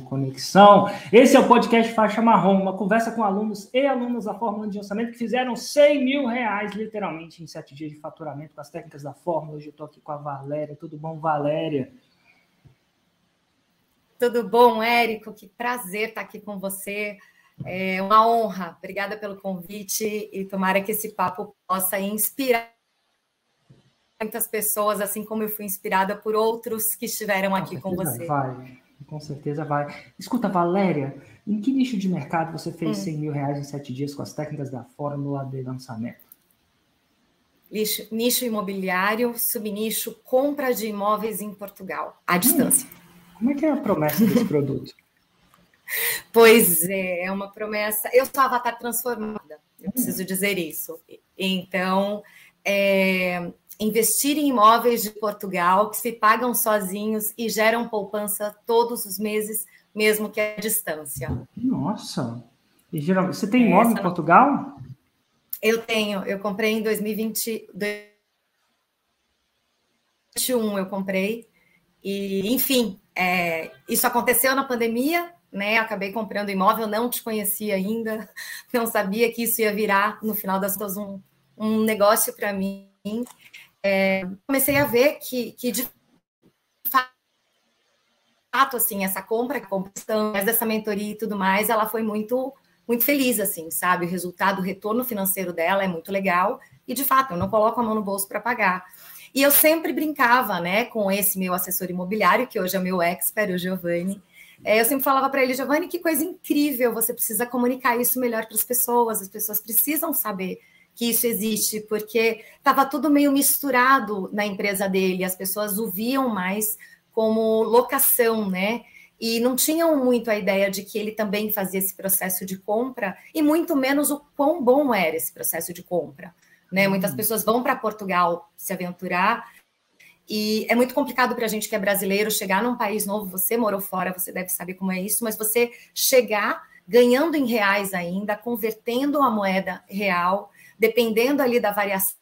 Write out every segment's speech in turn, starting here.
Conexão. Esse é o podcast Faixa Marrom, uma conversa com alunos e alunas da Fórmula de Orçamento que fizeram 100 mil reais, literalmente, em sete dias de faturamento com as técnicas da Fórmula. Hoje eu estou aqui com a Valéria. Tudo bom, Valéria? Tudo bom, Érico? Que prazer estar aqui com você. É uma honra. Obrigada pelo convite e tomara que esse papo possa inspirar muitas pessoas, assim como eu fui inspirada por outros que estiveram aqui com, com você. Vai com certeza vai. Escuta, Valéria, em que nicho de mercado você fez hum. 100 mil reais em sete dias com as técnicas da fórmula de lançamento? Nicho, nicho imobiliário, subnicho, compra de imóveis em Portugal, à hum. distância. Como é que é a promessa desse produto? Pois é, é uma promessa. Eu sou avatar transformada, eu hum. preciso dizer isso. Então, é, investir em imóveis de Portugal que se pagam sozinhos e geram poupança todos os meses, mesmo que à distância. Nossa! E geralmente, você tem imóvel Essa... em Portugal? Eu tenho, eu comprei em 2020, 2021 eu comprei. E, enfim, é, isso aconteceu na pandemia, né? Acabei comprando imóvel, não te conhecia ainda, não sabia que isso ia virar, no final das contas, um, um negócio para mim é, comecei a ver que, que de fato, assim, essa compra, a competição, dessa mentoria e tudo mais, ela foi muito, muito feliz, assim, sabe? O resultado, o retorno financeiro dela é muito legal e, de fato, eu não coloco a mão no bolso para pagar. E eu sempre brincava, né, com esse meu assessor imobiliário, que hoje é meu expert, o Giovanni. É, eu sempre falava para ele, Giovanni, que coisa incrível, você precisa comunicar isso melhor para as pessoas, as pessoas precisam saber que isso existe, porque estava tudo meio misturado na empresa dele, as pessoas o viam mais como locação, né? E não tinham muito a ideia de que ele também fazia esse processo de compra, e muito menos o quão bom era esse processo de compra. Né? Muitas hum. pessoas vão para Portugal se aventurar, e é muito complicado para a gente que é brasileiro chegar num país novo. Você morou fora, você deve saber como é isso, mas você chegar ganhando em reais ainda, convertendo a moeda real, dependendo ali da variação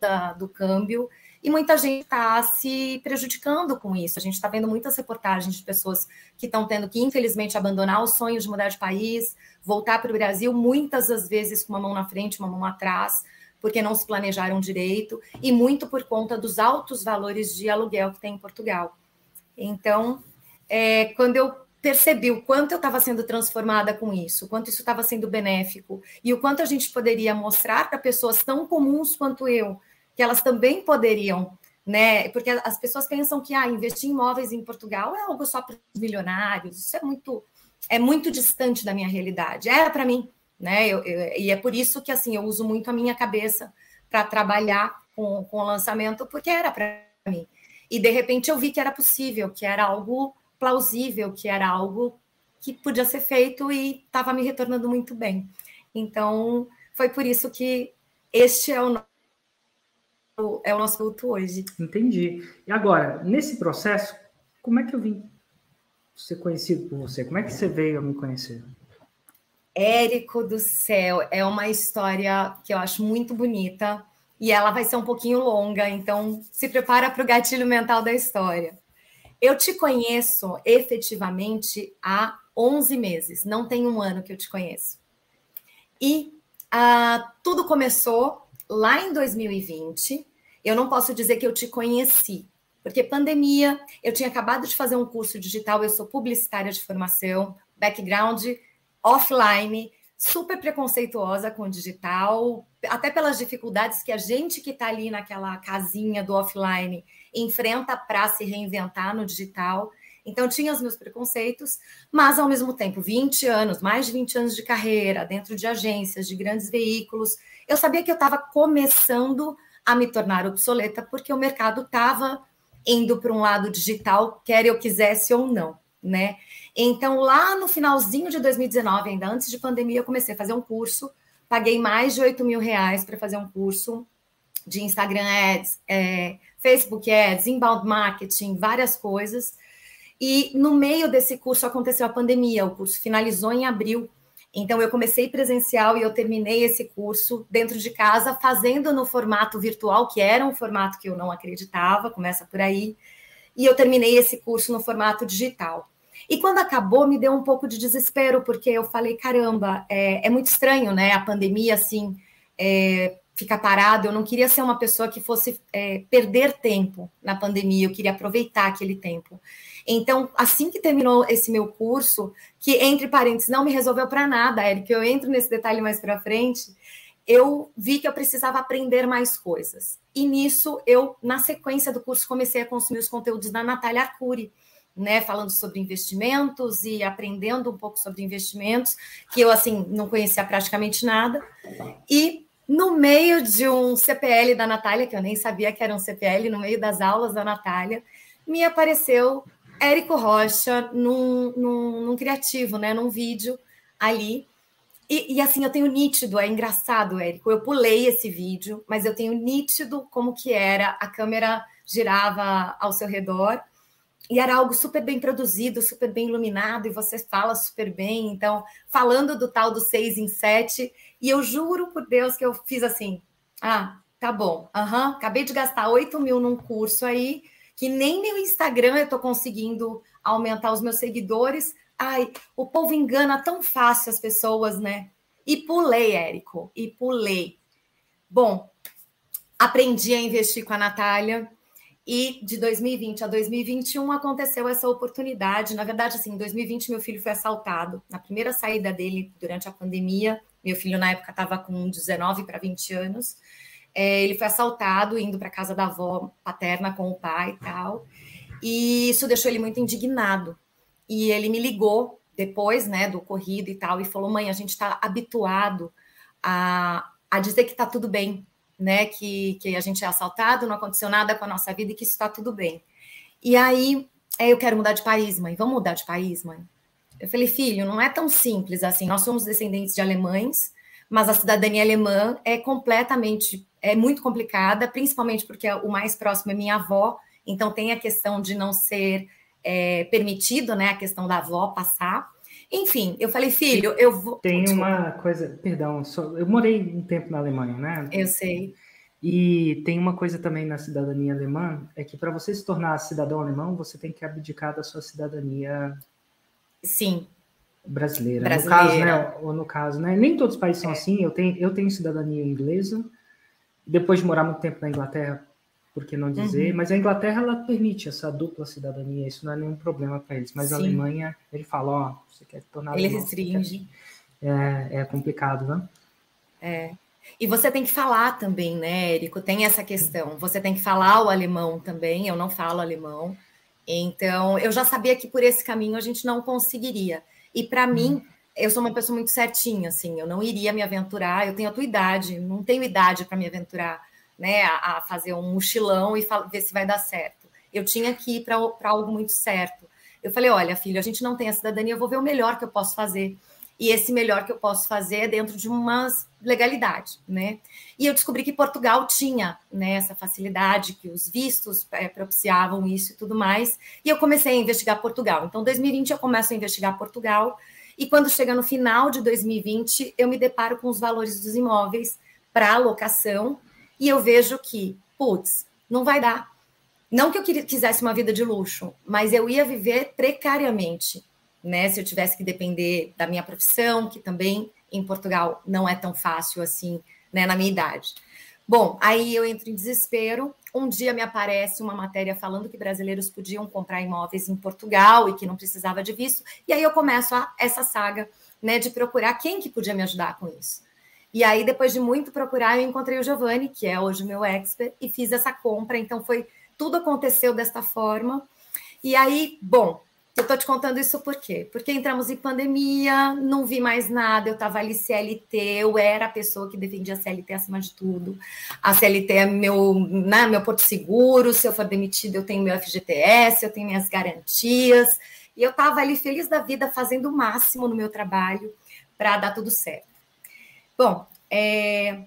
da, do câmbio, e muita gente está se prejudicando com isso. A gente está vendo muitas reportagens de pessoas que estão tendo que, infelizmente, abandonar o sonho de mudar de país, voltar para o Brasil, muitas das vezes com uma mão na frente, uma mão atrás, porque não se planejaram direito, e muito por conta dos altos valores de aluguel que tem em Portugal. Então, é, quando eu percebi o quanto eu estava sendo transformada com isso, o quanto isso estava sendo benéfico e o quanto a gente poderia mostrar para pessoas tão comuns quanto eu que elas também poderiam, né? Porque as pessoas pensam que ah, investir em imóveis em Portugal é algo só para os milionários. Isso é muito é muito distante da minha realidade. Era para mim, né? Eu, eu, e é por isso que assim eu uso muito a minha cabeça para trabalhar com, com o lançamento, porque era para mim. E de repente eu vi que era possível, que era algo plausível, que era algo que podia ser feito e estava me retornando muito bem. Então, foi por isso que este é o, nosso, é o nosso culto hoje. Entendi. E agora, nesse processo, como é que eu vim ser conhecido por você? Como é que você veio a me conhecer? Érico do céu, é uma história que eu acho muito bonita e ela vai ser um pouquinho longa, então se prepara para o gatilho mental da história. Eu te conheço efetivamente há 11 meses, não tem um ano que eu te conheço. E ah, tudo começou lá em 2020. Eu não posso dizer que eu te conheci, porque pandemia, eu tinha acabado de fazer um curso digital, eu sou publicitária de formação, background offline, super preconceituosa com o digital, até pelas dificuldades que a gente que está ali naquela casinha do offline enfrenta para se reinventar no digital. Então, tinha os meus preconceitos, mas ao mesmo tempo, 20 anos, mais de 20 anos de carreira, dentro de agências, de grandes veículos, eu sabia que eu estava começando a me tornar obsoleta, porque o mercado estava indo para um lado digital, quer eu quisesse ou não, né? Então, lá no finalzinho de 2019, ainda antes de pandemia, eu comecei a fazer um curso, paguei mais de 8 mil reais para fazer um curso de Instagram Ads, é, Facebook Ads, inbound marketing, várias coisas. E no meio desse curso aconteceu a pandemia, o curso finalizou em abril. Então eu comecei presencial e eu terminei esse curso dentro de casa, fazendo no formato virtual, que era um formato que eu não acreditava, começa por aí. E eu terminei esse curso no formato digital. E quando acabou, me deu um pouco de desespero, porque eu falei, caramba, é, é muito estranho, né? A pandemia, assim, é, ficar parado. Eu não queria ser uma pessoa que fosse é, perder tempo na pandemia, eu queria aproveitar aquele tempo. Então, assim que terminou esse meu curso, que entre parênteses não me resolveu para nada, Eric, eu entro nesse detalhe mais para frente, eu vi que eu precisava aprender mais coisas. E nisso, eu, na sequência do curso, comecei a consumir os conteúdos da Natália Arcuri, né, falando sobre investimentos e aprendendo um pouco sobre investimentos, que eu, assim, não conhecia praticamente nada. E no meio de um CPL da Natália, que eu nem sabia que era um CPL, no meio das aulas da Natália, me apareceu Érico Rocha num, num, num criativo, né, num vídeo ali. E, e, assim, eu tenho nítido, é engraçado, Érico. Eu pulei esse vídeo, mas eu tenho nítido como que era, a câmera girava ao seu redor e era algo super bem produzido, super bem iluminado, e você fala super bem. Então, falando do tal do seis em sete, e eu juro por Deus que eu fiz assim: ah, tá bom, uhum, acabei de gastar 8 mil num curso aí, que nem meu Instagram eu tô conseguindo aumentar os meus seguidores. Ai, o povo engana tão fácil as pessoas, né? E pulei, Érico, e pulei. Bom, aprendi a investir com a Natália e de 2020 a 2021 aconteceu essa oportunidade. Na verdade, assim, em 2020 meu filho foi assaltado. Na primeira saída dele durante a pandemia, meu filho na época estava com 19 para 20 anos. É, ele foi assaltado indo para casa da avó paterna com o pai e tal. E isso deixou ele muito indignado. E ele me ligou depois, né, do ocorrido e tal, e falou: "Mãe, a gente está habituado a, a dizer que está tudo bem, né? Que, que a gente é assaltado, não aconteceu nada com a nossa vida e que isso está tudo bem. E aí, é, eu quero mudar de país, mãe. Vamos mudar de país, mãe? Eu falei, filho, não é tão simples assim. Nós somos descendentes de alemães, mas a cidadania alemã é completamente, é muito complicada, principalmente porque o mais próximo é minha avó, então tem a questão de não ser é, permitido, né? A questão da avó passar. Enfim, eu falei, filho, eu vou. Tem uma coisa, perdão, só, eu morei um tempo na Alemanha, né? Eu sei. E tem uma coisa também na cidadania alemã, é que para você se tornar cidadão alemão, você tem que abdicar da sua cidadania Sim. Brasileira. brasileira. No caso, né? Ou no caso, né? Nem todos os países são é. assim. Eu tenho, eu tenho cidadania inglesa. Depois de morar muito tempo na Inglaterra, por que não dizer? Uhum. Mas a Inglaterra ela permite essa dupla cidadania, isso não é nenhum problema para eles. Mas Sim. a Alemanha, ele fala, ó, você quer tornar Ele restringe. É, é complicado, né? É. E você tem que falar também, né, Érico? Tem essa questão. Você tem que falar o alemão também. Eu não falo alemão. Então, eu já sabia que por esse caminho a gente não conseguiria. E para hum. mim, eu sou uma pessoa muito certinha, assim, eu não iria me aventurar. Eu tenho a tua idade, não tenho idade para me aventurar né, a, a fazer um mochilão e ver se vai dar certo. Eu tinha que ir para algo muito certo. Eu falei: olha, filho, a gente não tem a cidadania, eu vou ver o melhor que eu posso fazer. E esse melhor que eu posso fazer é dentro de uma legalidade, né? E eu descobri que Portugal tinha né, essa facilidade, que os vistos é, propiciavam isso e tudo mais. E eu comecei a investigar Portugal. Então, 2020 eu começo a investigar Portugal. E quando chega no final de 2020, eu me deparo com os valores dos imóveis para alocação e eu vejo que, putz, não vai dar. Não que eu quisesse uma vida de luxo, mas eu ia viver precariamente, né? Se eu tivesse que depender da minha profissão, que também em Portugal não é tão fácil assim, né, na minha idade. Bom, aí eu entro em desespero. Um dia me aparece uma matéria falando que brasileiros podiam comprar imóveis em Portugal e que não precisava de visto. E aí eu começo a, essa saga, né, de procurar quem que podia me ajudar com isso. E aí, depois de muito procurar, eu encontrei o Giovanni, que é hoje o meu expert, e fiz essa compra. Então, foi tudo aconteceu desta forma. E aí, bom, eu estou te contando isso por quê? Porque entramos em pandemia, não vi mais nada, eu estava ali CLT, eu era a pessoa que defendia a CLT acima de tudo. A CLT é meu, né, meu porto seguro, se eu for demitido, eu tenho meu FGTS, eu tenho minhas garantias. E eu estava ali feliz da vida, fazendo o máximo no meu trabalho para dar tudo certo. Bom, é,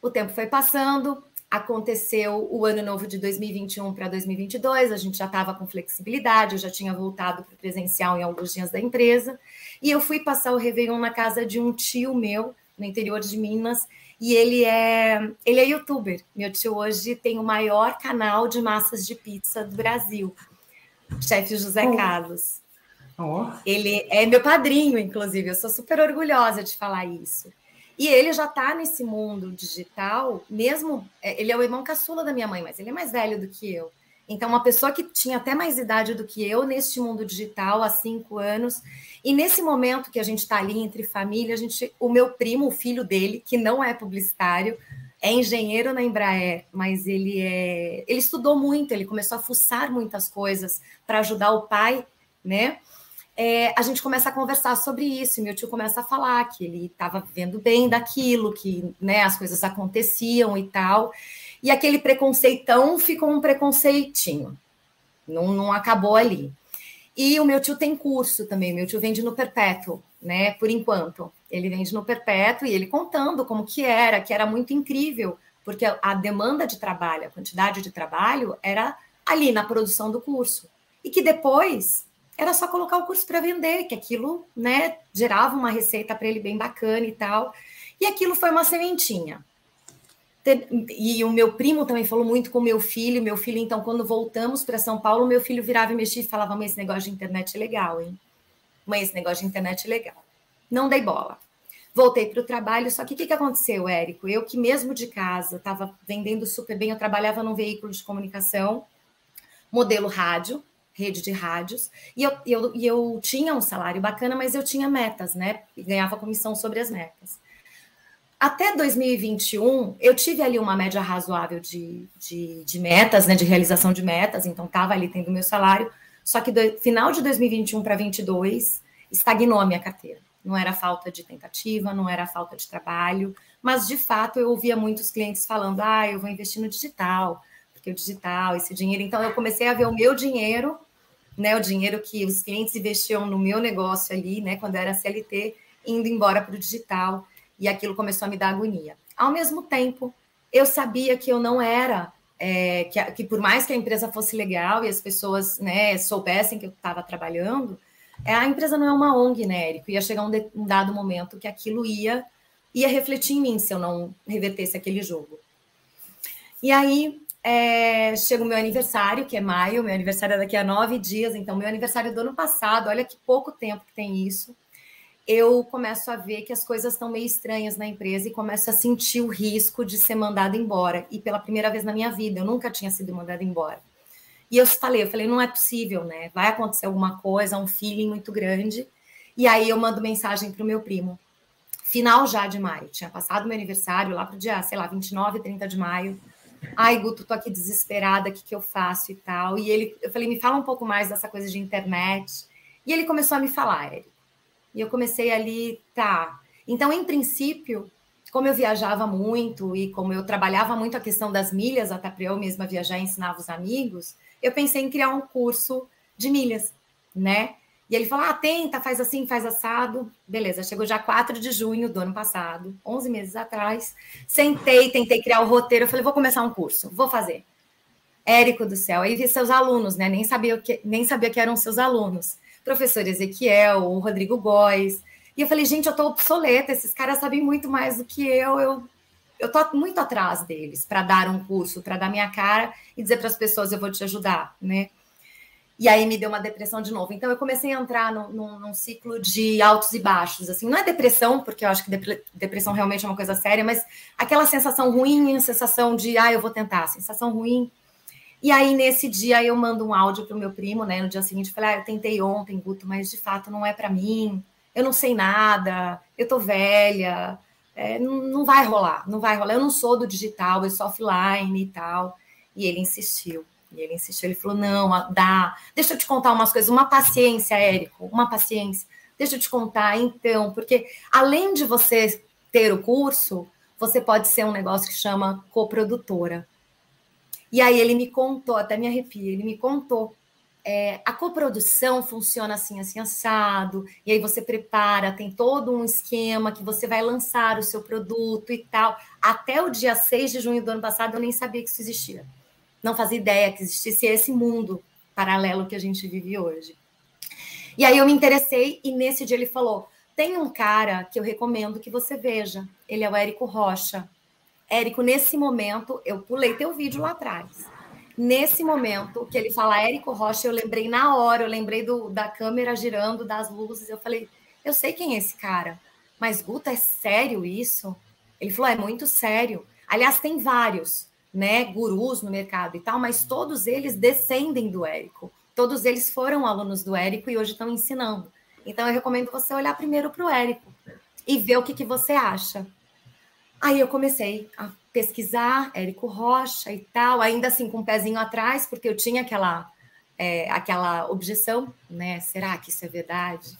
o tempo foi passando, aconteceu o ano novo de 2021 para 2022, a gente já estava com flexibilidade, eu já tinha voltado para o presencial em alguns dias da empresa, e eu fui passar o Réveillon na casa de um tio meu, no interior de Minas, e ele é, ele é youtuber. Meu tio hoje tem o maior canal de massas de pizza do Brasil, chefe José Carlos. Oh. Ele é meu padrinho, inclusive, eu sou super orgulhosa de falar isso. E ele já está nesse mundo digital, mesmo. É, ele é o irmão caçula da minha mãe, mas ele é mais velho do que eu. Então, uma pessoa que tinha até mais idade do que eu neste mundo digital há cinco anos. E nesse momento que a gente está ali entre família, a gente, o meu primo, o filho dele, que não é publicitário, é engenheiro na Embraer, mas ele é, ele estudou muito, ele começou a fuçar muitas coisas para ajudar o pai, né? É, a gente começa a conversar sobre isso, e meu tio começa a falar que ele estava vivendo bem daquilo, que né, as coisas aconteciam e tal. E aquele preconceitão ficou um preconceitinho, não, não acabou ali. E o meu tio tem curso também, meu tio vende no Perpétuo, né? Por enquanto. Ele vende no Perpétuo e ele contando como que era, que era muito incrível, porque a demanda de trabalho, a quantidade de trabalho era ali na produção do curso. E que depois era só colocar o curso para vender, que aquilo, né, gerava uma receita para ele bem bacana e tal. E aquilo foi uma sementinha. E o meu primo também falou muito com meu filho. Meu filho, então, quando voltamos para São Paulo, meu filho virava e mexia e falava: Mãe, esse negócio de internet é legal, hein? Mãe, esse negócio de internet é legal. Não dei bola. Voltei para o trabalho, só que o que, que aconteceu, Érico? Eu que mesmo de casa estava vendendo super bem, eu trabalhava num veículo de comunicação, modelo rádio, rede de rádios, e eu, eu, e eu tinha um salário bacana, mas eu tinha metas, né? E ganhava comissão sobre as metas. Até 2021, eu tive ali uma média razoável de, de, de metas, né? De realização de metas, então estava ali tendo meu salário, só que do final de 2021 para 2022, estagnou a minha carteira não era falta de tentativa, não era falta de trabalho, mas de fato eu ouvia muitos clientes falando: ah, eu vou investir no digital, porque o digital, esse dinheiro. Então eu comecei a ver o meu dinheiro, né, o dinheiro que os clientes investiam no meu negócio ali, né, quando era CLT, indo embora para o digital, e aquilo começou a me dar agonia. Ao mesmo tempo, eu sabia que eu não era. É, que, que por mais que a empresa fosse legal e as pessoas né, soubessem que eu estava trabalhando, é, a empresa não é uma ONG, né, Érico? Ia chegar um, de, um dado momento que aquilo ia, ia refletir em mim se eu não revertesse aquele jogo. E aí é, chega o meu aniversário, que é maio, meu aniversário é daqui a nove dias, então meu aniversário do ano passado, olha que pouco tempo que tem isso. Eu começo a ver que as coisas estão meio estranhas na empresa e começo a sentir o risco de ser mandada embora. E pela primeira vez na minha vida, eu nunca tinha sido mandada embora. E eu falei, eu falei, não é possível, né? Vai acontecer alguma coisa, um feeling muito grande. E aí eu mando mensagem para o meu primo. Final já de maio, tinha passado meu aniversário lá para o dia, sei lá, 29, 30 de maio. Ai, Guto, tô aqui desesperada, o que, que eu faço e tal. E ele, eu falei, me fala um pouco mais dessa coisa de internet. E ele começou a me falar, Eric. E eu comecei ali, tá. Então, em princípio, como eu viajava muito e como eu trabalhava muito a questão das milhas, até para eu mesma viajar e ensinava os amigos, eu pensei em criar um curso de milhas, né? E ele falou: ah, tenta, faz assim, faz assado. Beleza, chegou já 4 de junho do ano passado, 11 meses atrás. Sentei, tentei criar o roteiro. Eu falei: vou começar um curso, vou fazer. Érico do céu, aí vi seus alunos, né? Nem sabia, que, nem sabia que eram seus alunos. Professor Ezequiel, o Rodrigo Góes. E eu falei: gente, eu tô obsoleta, esses caras sabem muito mais do que eu. Eu eu tô muito atrás deles para dar um curso, para dar minha cara e dizer para as pessoas eu vou te ajudar, né? E aí me deu uma depressão de novo. Então eu comecei a entrar no, no, num ciclo de altos e baixos. Assim, não é depressão, porque eu acho que depressão realmente é uma coisa séria, mas aquela sensação ruim, sensação de ah, eu vou tentar, sensação ruim. E aí, nesse dia, eu mando um áudio para o meu primo, né? No dia seguinte, falei, ah, eu tentei ontem, Guto, mas de fato não é para mim, eu não sei nada, eu tô velha, é, não vai rolar, não vai rolar. Eu não sou do digital, eu sou offline e tal. E ele insistiu. E ele insistiu, ele falou: não, dá. Deixa eu te contar umas coisas, uma paciência, Érico, uma paciência. Deixa eu te contar, então, porque além de você ter o curso, você pode ser um negócio que chama coprodutora. E aí ele me contou, até me arrepia, ele me contou é, a coprodução funciona assim, assim, assado, e aí você prepara, tem todo um esquema que você vai lançar o seu produto e tal. Até o dia 6 de junho do ano passado, eu nem sabia que isso existia. Não fazia ideia que existisse esse mundo paralelo que a gente vive hoje. E aí eu me interessei, e nesse dia ele falou: tem um cara que eu recomendo que você veja. Ele é o Érico Rocha. Érico, nesse momento, eu pulei teu vídeo lá atrás. Nesse momento que ele fala Érico Rocha, eu lembrei na hora, eu lembrei do, da câmera girando, das luzes. Eu falei, eu sei quem é esse cara, mas Guta, é sério isso? Ele falou, é muito sério. Aliás, tem vários, né, gurus no mercado e tal, mas todos eles descendem do Érico. Todos eles foram alunos do Érico e hoje estão ensinando. Então, eu recomendo você olhar primeiro para o Érico e ver o que, que você acha. Aí eu comecei a pesquisar Érico Rocha e tal, ainda assim com um pezinho atrás, porque eu tinha aquela, é, aquela objeção, né? Será que isso é verdade?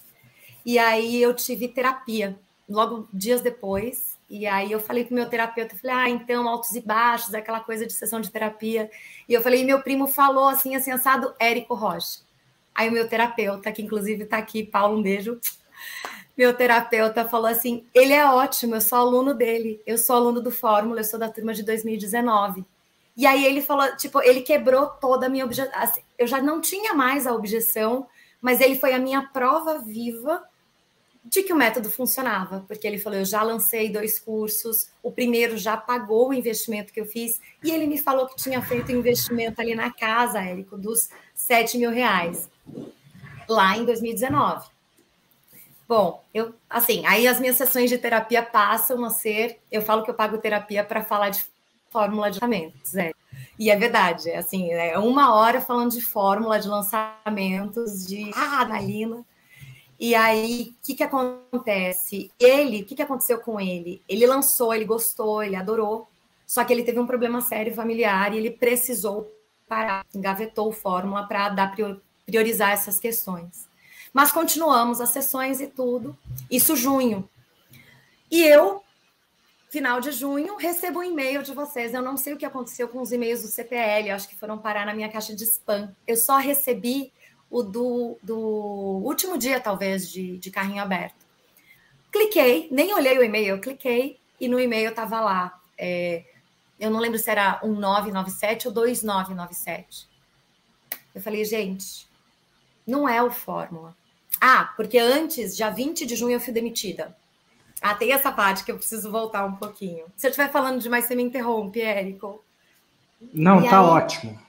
E aí eu tive terapia, logo dias depois, e aí eu falei para o meu terapeuta, falei, ah, então, altos e baixos, aquela coisa de sessão de terapia. E eu falei, meu primo falou assim, assim, assado, Érico Rocha. Aí o meu terapeuta, que inclusive está aqui, Paulo, um beijo, meu terapeuta falou assim: ele é ótimo, eu sou aluno dele, eu sou aluno do Fórmula, eu sou da turma de 2019. E aí ele falou, tipo, ele quebrou toda a minha objeção. Assim, eu já não tinha mais a objeção, mas ele foi a minha prova viva de que o método funcionava, porque ele falou: eu já lancei dois cursos, o primeiro já pagou o investimento que eu fiz, e ele me falou que tinha feito investimento ali na casa, Érico, dos 7 mil reais, lá em 2019. Bom, eu assim, aí as minhas sessões de terapia passam a ser, eu falo que eu pago terapia para falar de fórmula de lançamentos, é. E é verdade, é assim, é uma hora falando de fórmula de lançamentos, de ah, adrenalina. E aí, o que, que acontece? Ele, o que, que aconteceu com ele? Ele lançou, ele gostou, ele adorou, só que ele teve um problema sério familiar e ele precisou parar, engavetou fórmula para dar priorizar essas questões. Mas continuamos as sessões e tudo. Isso junho. E eu, final de junho, recebo um e-mail de vocês. Eu não sei o que aconteceu com os e-mails do CPL, acho que foram parar na minha caixa de spam. Eu só recebi o do, do último dia, talvez, de, de carrinho aberto. Cliquei, nem olhei o e-mail, eu cliquei e no e-mail estava lá. É, eu não lembro se era 1997 ou 2997. Eu falei, gente, não é o Fórmula. Ah, porque antes, dia 20 de junho, eu fui demitida. Ah, tem essa parte que eu preciso voltar um pouquinho. Se eu estiver falando demais, você me interrompe, Érico. Não, e tá aí... ótimo.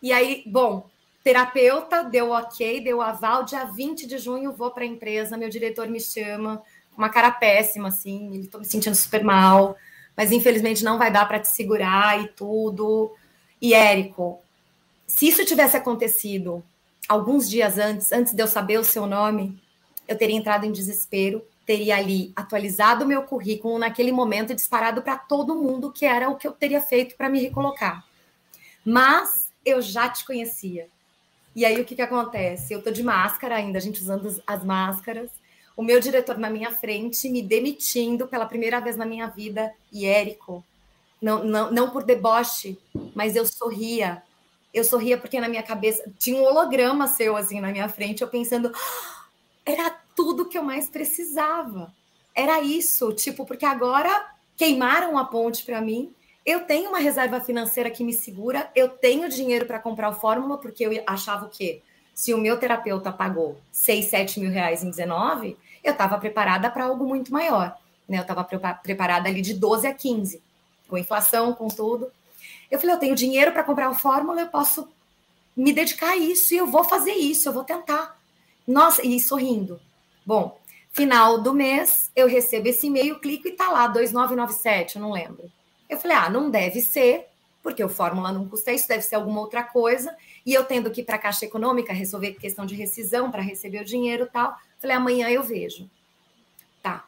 E aí, bom, terapeuta deu ok, deu aval. Dia 20 de junho, vou para a empresa. Meu diretor me chama, uma cara péssima, assim. Estou me sentindo super mal, mas infelizmente não vai dar para te segurar e tudo. E, Érico, se isso tivesse acontecido alguns dias antes, antes de eu saber o seu nome, eu teria entrado em desespero, teria ali atualizado o meu currículo naquele momento e disparado para todo mundo que era o que eu teria feito para me recolocar. Mas eu já te conhecia. E aí o que, que acontece? Eu tô de máscara ainda, a gente usando as máscaras. O meu diretor na minha frente, me demitindo pela primeira vez na minha vida, e Érico, não, não, não por deboche, mas eu sorria, eu sorria porque na minha cabeça tinha um holograma seu assim na minha frente, eu pensando, ah, era tudo que eu mais precisava. Era isso, tipo, porque agora queimaram a ponte para mim. Eu tenho uma reserva financeira que me segura, eu tenho dinheiro para comprar o fórmula, porque eu achava o quê? Se o meu terapeuta pagou 6, 7 mil reais em 19, eu estava preparada para algo muito maior. Né? Eu estava preparada ali de 12 a 15, com inflação, com tudo. Eu falei, eu tenho dinheiro para comprar o Fórmula, eu posso me dedicar a isso e eu vou fazer isso, eu vou tentar. Nossa, e sorrindo. Bom, final do mês, eu recebo esse e-mail, clico e tá lá, 2997, eu não lembro. Eu falei, ah, não deve ser, porque o Fórmula não custa isso, deve ser alguma outra coisa. E eu tendo que ir para a Caixa Econômica resolver questão de rescisão para receber o dinheiro e tal. Falei, amanhã eu vejo. Tá.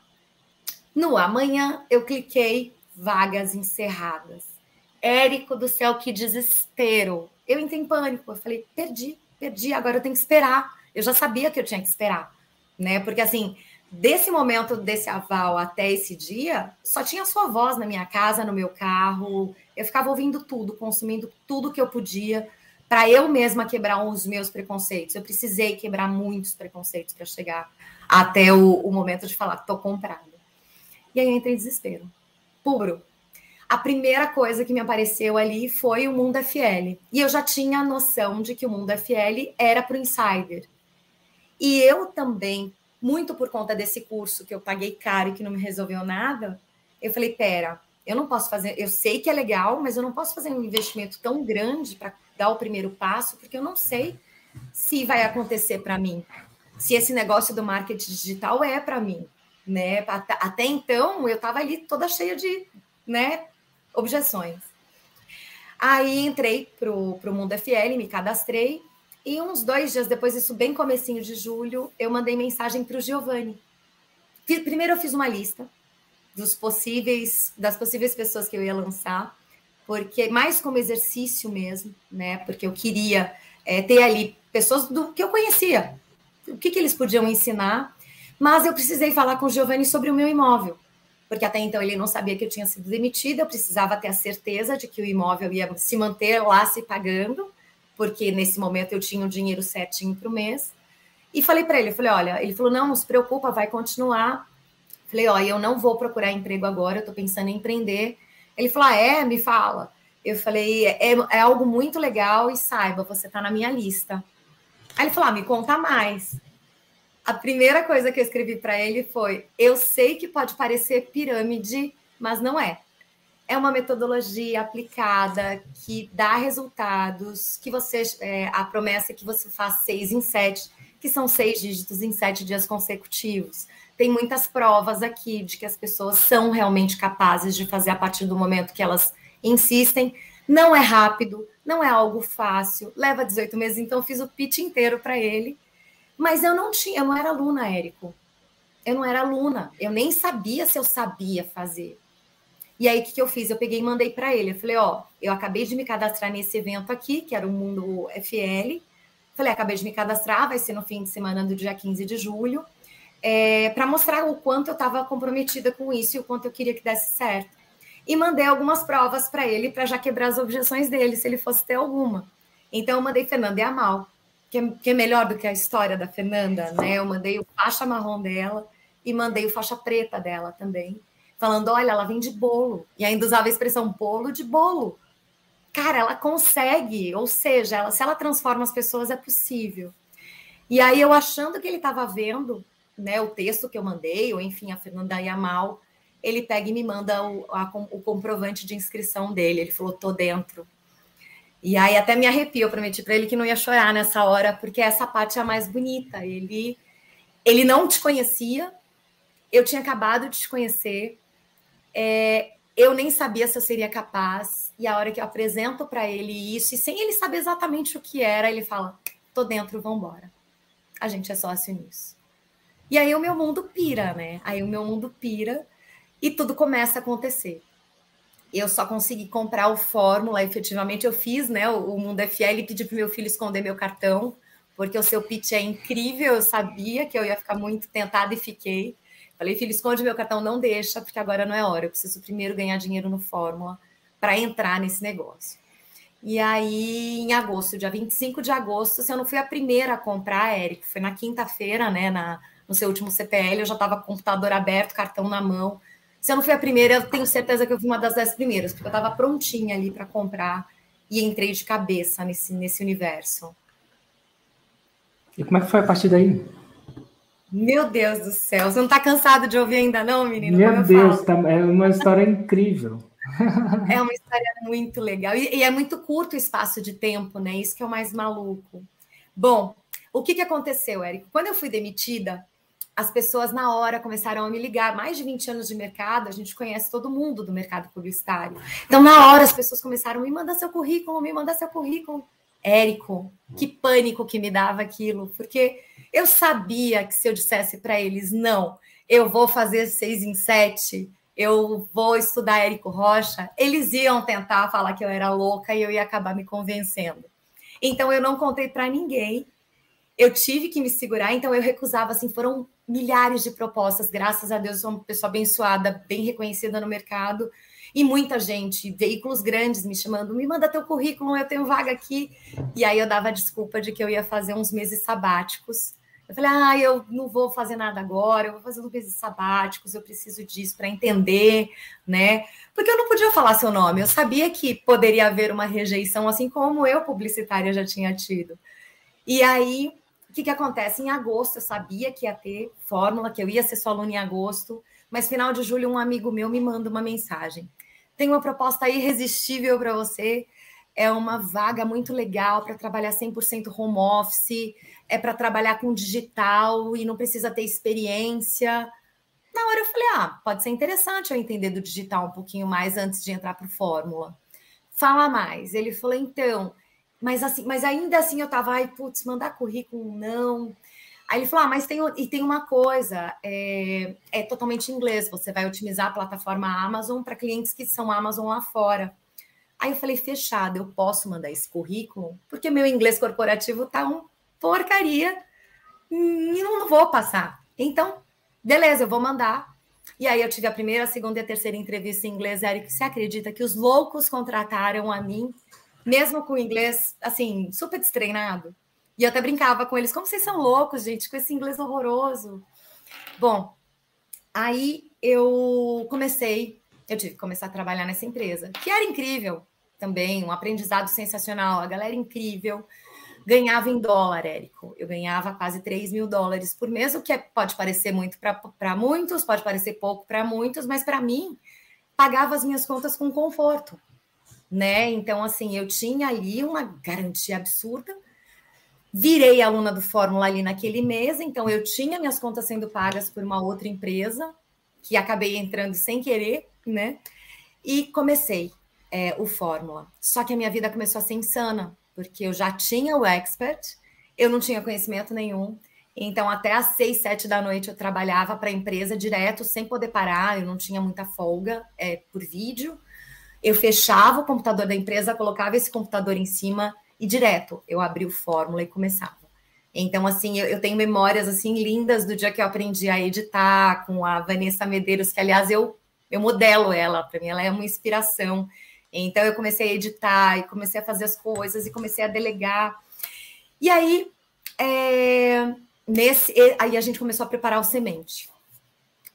No amanhã, eu cliquei vagas encerradas. Érico do céu, que desespero. Eu entrei em pânico. Eu falei, perdi, perdi, agora eu tenho que esperar. Eu já sabia que eu tinha que esperar, né? Porque assim, desse momento desse aval até esse dia, só tinha sua voz na minha casa, no meu carro. Eu ficava ouvindo tudo, consumindo tudo que eu podia para eu mesma quebrar os meus preconceitos. Eu precisei quebrar muitos preconceitos para chegar até o, o, momento de falar, tô comprada. E aí eu entrei em desespero. Puro, a primeira coisa que me apareceu ali foi o Mundo FL. E eu já tinha a noção de que o Mundo FL era para o insider. E eu também, muito por conta desse curso que eu paguei caro e que não me resolveu nada, eu falei: pera, eu não posso fazer, eu sei que é legal, mas eu não posso fazer um investimento tão grande para dar o primeiro passo, porque eu não sei se vai acontecer para mim, se esse negócio do marketing digital é para mim, né? Até, então eu estava ali toda cheia de, né, objeções. Aí entrei para o Mundo FL, me cadastrei, e uns dois dias depois, isso bem comecinho de julho, eu mandei mensagem para o Giovanni. Primeiro eu fiz uma lista dos possíveis, das possíveis pessoas que eu ia lançar, porque mais como exercício mesmo, né? Porque eu queria é, ter ali pessoas do que eu conhecia, o que, que eles podiam ensinar, mas eu precisei falar com o Giovanni sobre o meu imóvel, porque até então ele não sabia que eu tinha sido demitida, eu precisava ter a certeza de que o imóvel ia se manter lá se pagando, porque nesse momento eu tinha o dinheiro certinho para o mês. E falei para ele, falei, olha, ele falou, não, não se preocupa, vai continuar. Falei, ó, eu não vou procurar emprego agora, eu estou pensando em empreender. Ele falou, ah, é? Me fala. Eu falei, é, é algo muito legal e saiba, você está na minha lista. Aí ele falou, ah, me conta mais. A primeira coisa que eu escrevi para ele foi: eu sei que pode parecer pirâmide, mas não é. É uma metodologia aplicada que dá resultados, que você é, a promessa é que você faz seis em sete, que são seis dígitos em sete dias consecutivos tem muitas provas aqui de que as pessoas são realmente capazes de fazer a partir do momento que elas insistem. Não é rápido, não é algo fácil, leva 18 meses, então fiz o pitch inteiro para ele. Mas eu não tinha, eu não era aluna, Érico. Eu não era aluna, eu nem sabia se eu sabia fazer. E aí, o que, que eu fiz? Eu peguei e mandei para ele. Eu falei: Ó, eu acabei de me cadastrar nesse evento aqui, que era o Mundo FL. Falei: Acabei de me cadastrar, vai ser no fim de semana do dia 15 de julho é, para mostrar o quanto eu estava comprometida com isso e o quanto eu queria que desse certo. E mandei algumas provas para ele para já quebrar as objeções dele, se ele fosse ter alguma. Então eu mandei Fernanda e Amal, que é, que é melhor do que a história da Fernanda, né? Eu mandei o faixa marrom dela e mandei o faixa preta dela também, falando: olha, ela vem de bolo. E ainda usava a expressão bolo de bolo. Cara, ela consegue, ou seja, ela, se ela transforma as pessoas, é possível. E aí eu achando que ele estava vendo né, o texto que eu mandei, ou enfim, a Fernanda Yamal, ele pega e me manda o, a, o comprovante de inscrição dele. Ele falou, tô dentro. E aí até me arrepio, eu prometi para ele que não ia chorar nessa hora, porque essa parte é a mais bonita. Ele, ele não te conhecia, eu tinha acabado de te conhecer, é, eu nem sabia se eu seria capaz. E a hora que eu apresento para ele isso, e sem ele saber exatamente o que era, ele fala: tô dentro, vamos embora. A gente é sócio nisso. E aí o meu mundo pira, né? Aí o meu mundo pira e tudo começa a acontecer. Eu só consegui comprar o Fórmula, efetivamente eu fiz, né? O Mundo FL e pedi para meu filho esconder meu cartão, porque o seu pitch é incrível, eu sabia que eu ia ficar muito tentada e fiquei. Falei, filho, esconde meu cartão, não deixa, porque agora não é hora. Eu preciso primeiro ganhar dinheiro no Fórmula para entrar nesse negócio. E aí, em agosto, dia 25 de agosto, se eu não fui a primeira a comprar, Eric, foi na quinta-feira, né? Na, no seu último CPL, eu já estava com o computador aberto, cartão na mão. Se eu não fui a primeira, eu tenho certeza que eu fui uma das dez primeiras, porque eu estava prontinha ali para comprar e entrei de cabeça nesse, nesse universo. E como é que foi a partir daí? Meu Deus do céu, você não está cansado de ouvir ainda, não, menino? Meu Deus, tá, é uma história incrível. É uma história muito legal. E, e, é muito curto o espaço de tempo, né? Isso que é o mais maluco. Bom, o que, que aconteceu, Érico? Quando eu fui demitida, as pessoas na hora começaram a me ligar. Mais de 20 anos de mercado, a gente conhece todo mundo do mercado publicitário. Então, na hora, as pessoas começaram a me mandar seu currículo, me mandar seu currículo. Érico, que pânico que me dava aquilo, porque eu sabia que se eu dissesse para eles, não, eu vou fazer seis em sete, eu vou estudar Érico Rocha, eles iam tentar falar que eu era louca e eu ia acabar me convencendo. Então, eu não contei para ninguém. Eu tive que me segurar, então eu recusava, assim, foram milhares de propostas, graças a Deus, sou uma pessoa abençoada, bem reconhecida no mercado, e muita gente, veículos grandes me chamando, me manda teu currículo, eu tenho vaga aqui, e aí eu dava a desculpa de que eu ia fazer uns meses sabáticos, eu falei, ah, eu não vou fazer nada agora, eu vou fazer uns meses sabáticos, eu preciso disso para entender, né? Porque eu não podia falar seu nome, eu sabia que poderia haver uma rejeição, assim como eu, publicitária, já tinha tido. E aí o que, que acontece? Em agosto eu sabia que ia ter fórmula, que eu ia ser sua aluna em agosto, mas final de julho um amigo meu me manda uma mensagem. tem uma proposta irresistível para você. É uma vaga muito legal para trabalhar 100% home office, é para trabalhar com digital e não precisa ter experiência. Na hora eu falei, ah, pode ser interessante eu entender do digital um pouquinho mais antes de entrar para o Fórmula. Fala mais. Ele falou, então, mas assim, mas ainda assim eu tava, ai, putz, mandar currículo não. Aí ele falou, ah, mas tem, e tem uma coisa, é, é totalmente inglês, você vai otimizar a plataforma Amazon para clientes que são Amazon lá fora. Aí eu falei, fechado, eu posso mandar esse currículo, porque meu inglês corporativo tá um porcaria e não, não vou passar. Então, beleza, eu vou mandar. E aí eu tive a primeira, a segunda e a terceira entrevista em inglês. Eric, você acredita que os loucos contrataram a mim, mesmo com o inglês, assim, super destreinado? E eu até brincava com eles, como vocês são loucos, gente, com esse inglês horroroso. Bom, aí eu comecei, eu tive que começar a trabalhar nessa empresa, que era incrível também, um aprendizado sensacional, a galera incrível ganhava em dólar, Érico. Eu ganhava quase 3 mil dólares por mês, o que é, pode parecer muito para muitos, pode parecer pouco para muitos, mas para mim, pagava as minhas contas com conforto, né? Então, assim, eu tinha ali uma garantia absurda. Virei aluna do Fórmula ali naquele mês, então eu tinha minhas contas sendo pagas por uma outra empresa, que acabei entrando sem querer, né? E comecei é, o Fórmula. Só que a minha vida começou a ser insana, porque eu já tinha o expert, eu não tinha conhecimento nenhum. Então, até às seis, sete da noite, eu trabalhava para a empresa direto, sem poder parar, eu não tinha muita folga é, por vídeo. Eu fechava o computador da empresa, colocava esse computador em cima e direto eu abria o Fórmula e começava. Então, assim, eu, eu, tenho memórias assim lindas do dia que eu aprendi a editar com a Vanessa Medeiros, que aliás eu eu modelo ela, para mim ela é uma inspiração. Então eu comecei a editar e comecei a fazer as coisas e comecei a delegar. E aí, é, nesse, aí a gente começou a preparar o semente.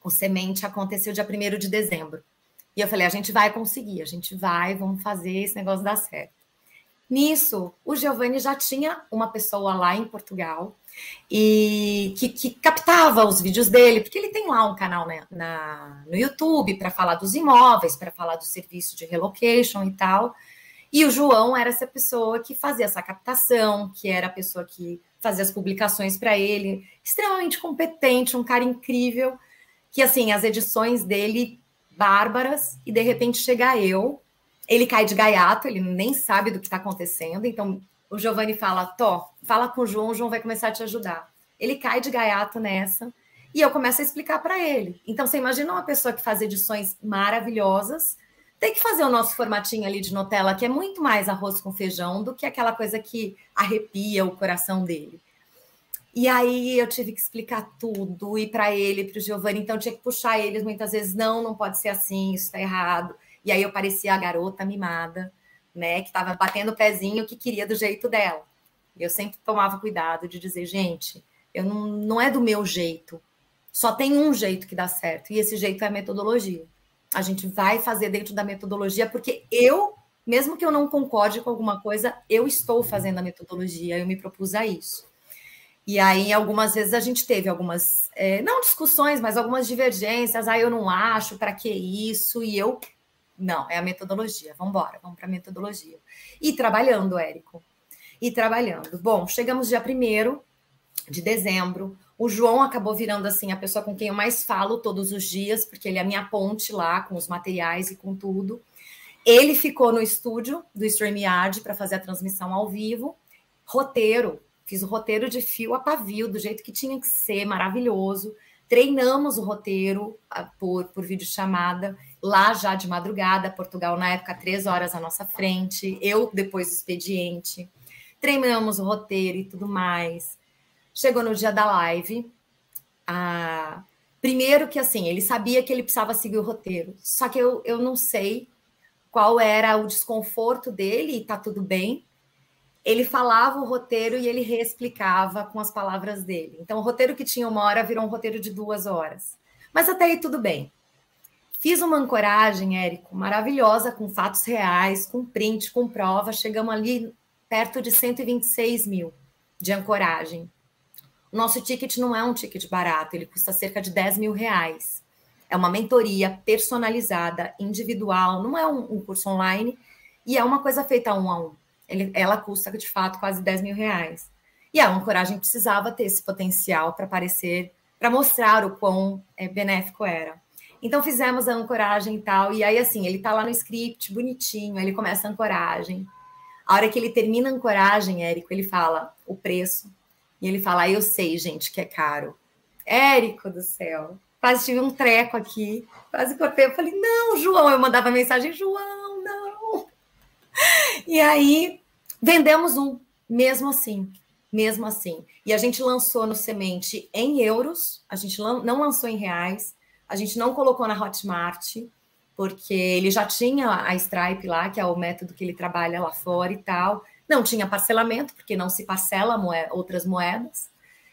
O semente aconteceu dia 1 de dezembro. E eu falei, a gente vai conseguir, a gente vai, vamos fazer esse negócio dar certo. Nisso, o Giovanni já tinha uma pessoa lá em Portugal e que, que, captava os vídeos dele, porque ele tem lá um canal né, na, no YouTube para falar dos imóveis, para falar do serviço de relocation e tal. E o João era essa pessoa que fazia essa captação, que era a pessoa que fazia as publicações para ele, extremamente competente, um cara incrível, que assim, as edições dele bárbaras, e de repente chega eu, ele cai de gaiato, ele nem sabe do que está acontecendo, então o Giovanni fala: Tó, fala com o João, o João vai começar a te ajudar. Ele cai de gaiato nessa e eu começo a explicar para ele. Então, você imagina uma pessoa que faz edições maravilhosas, tem que fazer o nosso formatinho ali de Nutella, que é muito mais arroz com feijão do que aquela coisa que arrepia o coração dele. E aí eu tive que explicar tudo, e para ele, para o Giovanni, então tinha que puxar eles muitas vezes, não, não pode ser assim, isso está errado. E aí eu parecia a garota mimada né, que estava batendo o pezinho que queria do jeito dela. Eu sempre tomava cuidado de dizer, gente, eu não, não é do meu jeito. Só tem um jeito que dá certo, e esse jeito é a metodologia. A gente vai fazer dentro da metodologia, porque eu, mesmo que eu não concorde com alguma coisa, eu estou fazendo a metodologia, eu me propus a isso. E aí, algumas vezes, a gente teve algumas, é, não discussões, mas algumas divergências. Aí eu não acho, para que isso? E eu não, é a metodologia. Vamos embora, vamos para a metodologia. E trabalhando, Érico. E trabalhando. Bom, chegamos dia 1 de dezembro. O João acabou virando assim a pessoa com quem eu mais falo todos os dias, porque ele é a minha ponte lá com os materiais e com tudo. Ele ficou no estúdio do StreamYard para fazer a transmissão ao vivo. Roteiro, fiz o roteiro de fio a pavio, do jeito que tinha que ser, maravilhoso. Treinamos o roteiro ah, por, por videochamada lá já de madrugada, Portugal na época três horas à nossa frente, eu depois do expediente, treinamos o roteiro e tudo mais. Chegou no dia da live, a... primeiro que assim, ele sabia que ele precisava seguir o roteiro, só que eu, eu não sei qual era o desconforto dele, e tá tudo bem. Ele falava o roteiro e ele reexplicava com as palavras dele. Então, o roteiro que tinha uma hora virou um roteiro de duas horas. Mas até aí tudo bem. Fiz uma ancoragem, Érico, maravilhosa, com fatos reais, com print, com prova. Chegamos ali perto de 126 mil de ancoragem. O nosso ticket não é um ticket barato, ele custa cerca de 10 mil reais. É uma mentoria personalizada, individual, não é um, um curso online, e é uma coisa feita um a um. Ele, ela custa, de fato, quase 10 mil reais. E a Ancoragem precisava ter esse potencial para aparecer, para mostrar o quão é, benéfico era. Então fizemos a ancoragem e tal, e aí assim, ele tá lá no script, bonitinho, aí ele começa a ancoragem. A hora que ele termina a ancoragem, Érico, ele fala o preço, e ele fala, ah, eu sei, gente, que é caro. Érico do céu, quase tive um treco aqui, quase cortei, eu falei, não, João, eu mandava mensagem, João, não. E aí, vendemos um, mesmo assim, mesmo assim. E a gente lançou no Semente em euros, a gente não lançou em reais, a gente não colocou na Hotmart, porque ele já tinha a Stripe lá, que é o método que ele trabalha lá fora e tal. Não tinha parcelamento, porque não se parcela moeda, outras moedas.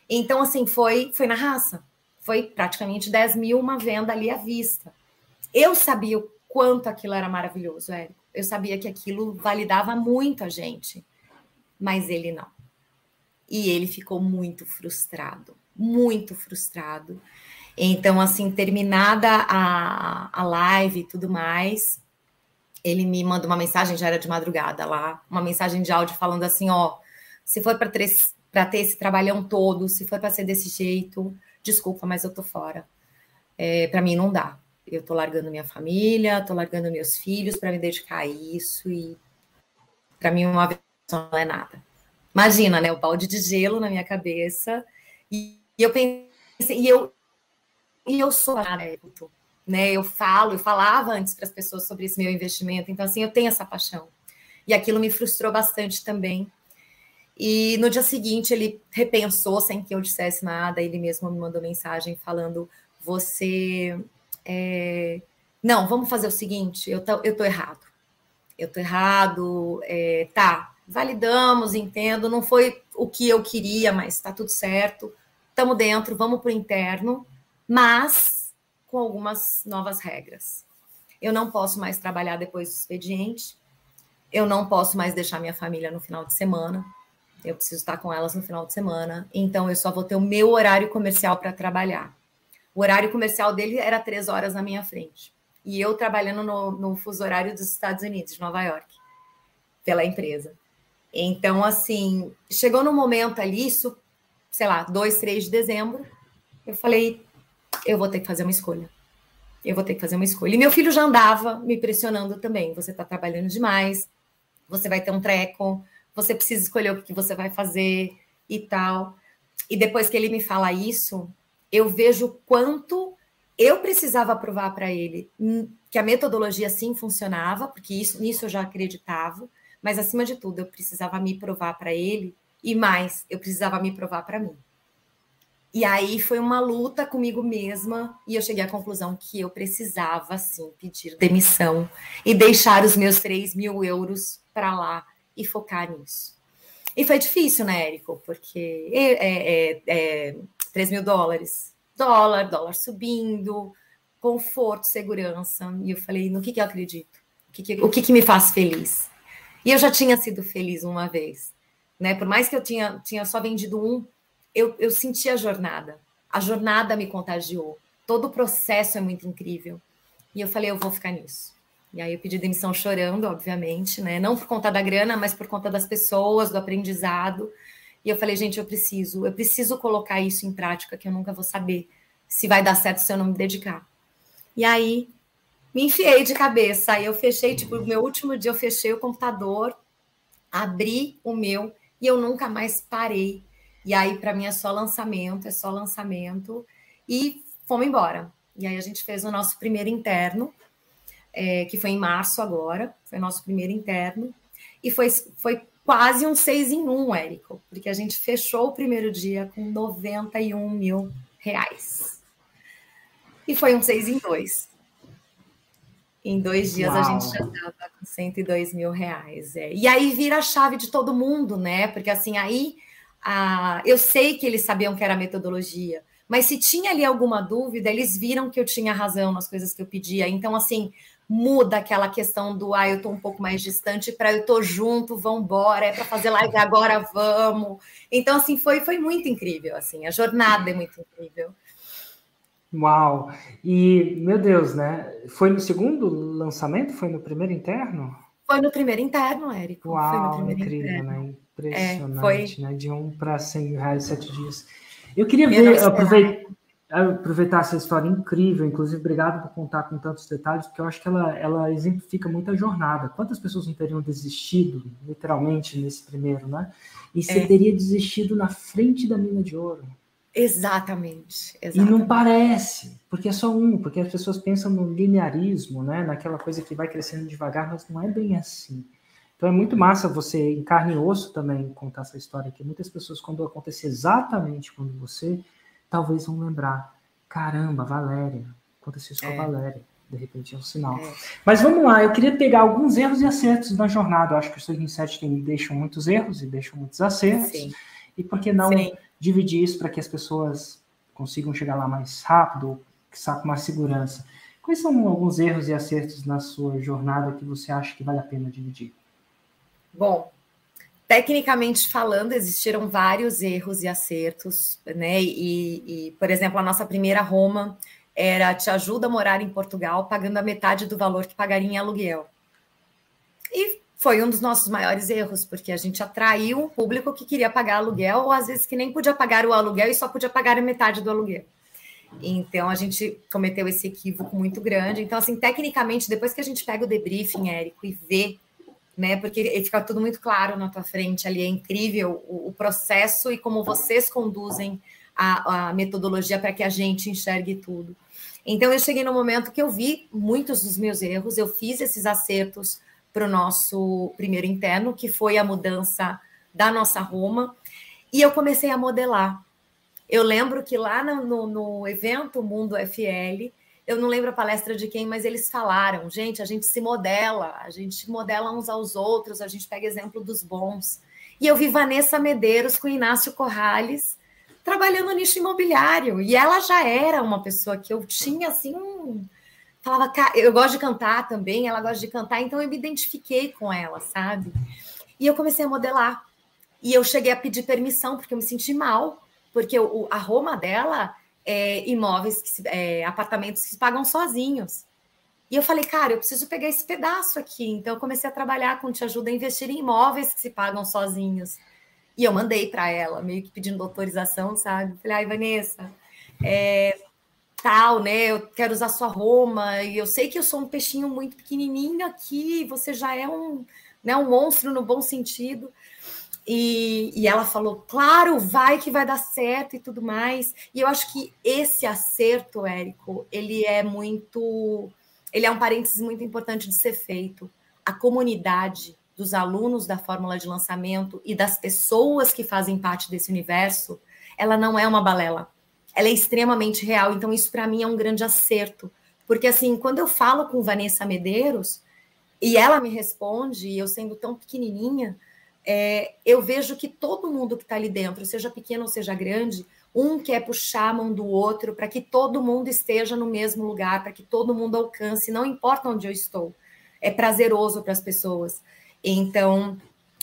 Então, assim, foi, foi na raça. Foi praticamente 10 mil uma venda ali à vista. Eu sabia o quanto aquilo era maravilhoso, Érico. Eu sabia que aquilo validava muito a gente, mas ele não. E ele ficou muito frustrado, muito frustrado. Então, assim, terminada a, a live e tudo mais, ele me manda uma mensagem, já era de madrugada lá, uma mensagem de áudio falando assim: ó, se for para ter, esse trabalhão todo, se for para ser desse jeito, desculpa, mas eu tô fora. É, para mim não dá. Eu tô largando minha família, tô largando meus filhos para me dedicar a isso e para mim uma vez não é nada. Imagina, né, o balde de gelo na minha cabeça e eu pensei, e eu e eu sou adepto, né? Eu falo, eu falava antes para as pessoas sobre esse meu investimento, então assim, eu tenho essa paixão. E aquilo me frustrou bastante também. E no dia seguinte ele repensou sem que eu dissesse nada, ele mesmo me mandou mensagem falando: "Você é... não, vamos fazer o seguinte, eu tô, eu tô errado. Eu tô errado, é... tá, validamos, entendo, não foi o que eu queria, mas tá tudo certo. Estamos dentro, vamos para o interno mas com algumas novas regras. Eu não posso mais trabalhar depois do expediente, eu não posso mais deixar minha família no final de semana, eu preciso estar com elas no final de semana, então eu só vou ter o meu horário comercial para trabalhar. O horário comercial dele era três horas na minha frente. E eu trabalhando no, no fuso horário dos Estados Unidos, de Nova York, pela empresa. Então, assim, chegou no momento ali, isso, sei lá, 2, 3 de dezembro, eu falei, eu vou ter que fazer uma escolha. Eu vou ter que fazer uma escolha. E meu filho já andava me pressionando também. Você está trabalhando demais, você vai ter um treco, você precisa escolher o que você vai fazer e tal. E depois que ele me fala isso, eu vejo quanto eu precisava provar para ele que a metodologia sim funcionava, porque isso, nisso eu já acreditava, mas acima de tudo eu precisava me provar para ele e mais, eu precisava me provar para mim. E aí foi uma luta comigo mesma e eu cheguei à conclusão que eu precisava, sim, pedir demissão e deixar os meus 3 mil euros para lá e focar nisso. E foi difícil, né, Érico? Porque é, é, é 3 mil dólares, dólar, dólar subindo, conforto, segurança. E eu falei, no que, que eu acredito? O que, que, o que, que me faz feliz? E eu já tinha sido feliz uma vez, né? Por mais que eu tinha, tinha só vendido um eu, eu senti a jornada. A jornada me contagiou. Todo o processo é muito incrível. E eu falei, eu vou ficar nisso. E aí eu pedi demissão chorando, obviamente, né? Não por conta da grana, mas por conta das pessoas, do aprendizado. E eu falei, gente, eu preciso, eu preciso colocar isso em prática, que eu nunca vou saber se vai dar certo se eu não me dedicar. E aí me enfiei de cabeça. Aí eu fechei, tipo, no meu último dia eu fechei o computador, abri o meu e eu nunca mais parei e aí, para mim, é só lançamento, é só lançamento. E fomos embora. E aí a gente fez o nosso primeiro interno, é, que foi em março agora, foi o nosso primeiro interno. E foi, foi quase um seis em um, Érico, porque a gente fechou o primeiro dia com 91 mil reais. E foi um seis em dois. Em dois dias Uau. a gente já estava com 102 mil reais. É. E aí vira a chave de todo mundo, né? Porque assim, aí ah, eu sei que eles sabiam que era metodologia, mas se tinha ali alguma dúvida, eles viram que eu tinha razão nas coisas que eu pedia. Então, assim, muda aquela questão do ah, eu tô um pouco mais distante para eu tô junto, vamos embora, é para fazer live agora, vamos. Então, assim, foi, foi muito incrível, assim, a jornada é muito incrível. Uau! E, meu Deus, né? Foi no segundo lançamento? Foi no primeiro interno? Foi no primeiro interno, Érico. Uau, foi no incrível, interno. né? Impressionante, é, foi... né? De um para 100 mil reais em sete dias. Eu queria ver, aproveitar, aproveitar essa história incrível, inclusive, obrigado por contar com tantos detalhes, porque eu acho que ela, ela exemplifica muito a jornada. Quantas pessoas não teriam desistido, literalmente, nesse primeiro, né? E você é. teria desistido na frente da mina de ouro. Exatamente, exatamente, E não parece, porque é só um, porque as pessoas pensam no linearismo, né? Naquela coisa que vai crescendo devagar, mas não é bem assim. Então é muito massa você, em carne e osso, também contar essa história aqui. Muitas pessoas, quando acontecer exatamente quando você, talvez vão lembrar: caramba, Valéria, aconteceu isso é. com a é. Valéria. De repente é um sinal. É. Mas vamos lá, eu queria pegar alguns erros e acertos na jornada. Eu acho que os 27 tem, deixam muitos erros e deixam muitos acertos. Sim. E por que não Sim dividir isso para que as pessoas consigam chegar lá mais rápido, com mais segurança. Quais são alguns erros e acertos na sua jornada que você acha que vale a pena dividir? Bom, tecnicamente falando, existiram vários erros e acertos, né? E, e, por exemplo, a nossa primeira Roma era te ajuda a morar em Portugal pagando a metade do valor que pagaria em aluguel. E foi um dos nossos maiores erros, porque a gente atraiu um público que queria pagar aluguel, ou às vezes que nem podia pagar o aluguel e só podia pagar a metade do aluguel. Então a gente cometeu esse equívoco muito grande. Então, assim, tecnicamente, depois que a gente pega o debriefing, Érico, e vê, né? Porque fica tudo muito claro na tua frente ali, é incrível o, o processo e como vocês conduzem a, a metodologia para que a gente enxergue tudo. Então, eu cheguei no momento que eu vi muitos dos meus erros, eu fiz esses acertos para o nosso primeiro interno, que foi a mudança da nossa Roma, e eu comecei a modelar. Eu lembro que lá no, no, evento Mundo FL, eu não lembro a palestra de quem, mas eles falaram, gente, a gente se modela, a gente modela uns aos outros, a gente pega exemplo dos bons. E eu vi Vanessa Medeiros com Inácio Corrales trabalhando no nicho imobiliário, e ela já era uma pessoa que eu tinha assim um, falava, eu gosto de cantar também, ela gosta de cantar, então eu me identifiquei com ela, sabe? E eu comecei a modelar. E eu cheguei a pedir permissão, porque eu me senti mal, porque o, a Roma dela é imóveis, que se, é, apartamentos que se pagam sozinhos. E eu falei, cara, eu preciso pegar esse pedaço aqui. Então eu comecei a trabalhar com Te Ajuda a Investir em imóveis que se pagam sozinhos. E eu mandei para ela, meio que pedindo autorização, sabe? Falei, ai, Vanessa, é, tal, né? Eu quero usar sua Roma, e eu sei que eu sou um peixinho muito pequenininho aqui, você já é um, né, um monstro no bom sentido. E, e ela falou, claro, vai que vai dar certo e tudo mais. E eu acho que esse acerto, Érico, ele é muito. Ele é um parênteses muito importante de ser feito. A comunidade dos alunos da fórmula de lançamento e das pessoas que fazem parte desse universo, ela não é uma balela ela é extremamente real. Então, isso para mim é um grande acerto. Porque, assim, quando eu falo com Vanessa Medeiros e ela me responde, eu sendo tão pequenininha, é, eu vejo que todo mundo que está ali dentro, seja pequeno ou seja grande, um quer puxar a mão do outro para que todo mundo esteja no mesmo lugar, para que todo mundo alcance, não importa onde eu estou. É prazeroso para as pessoas. Então,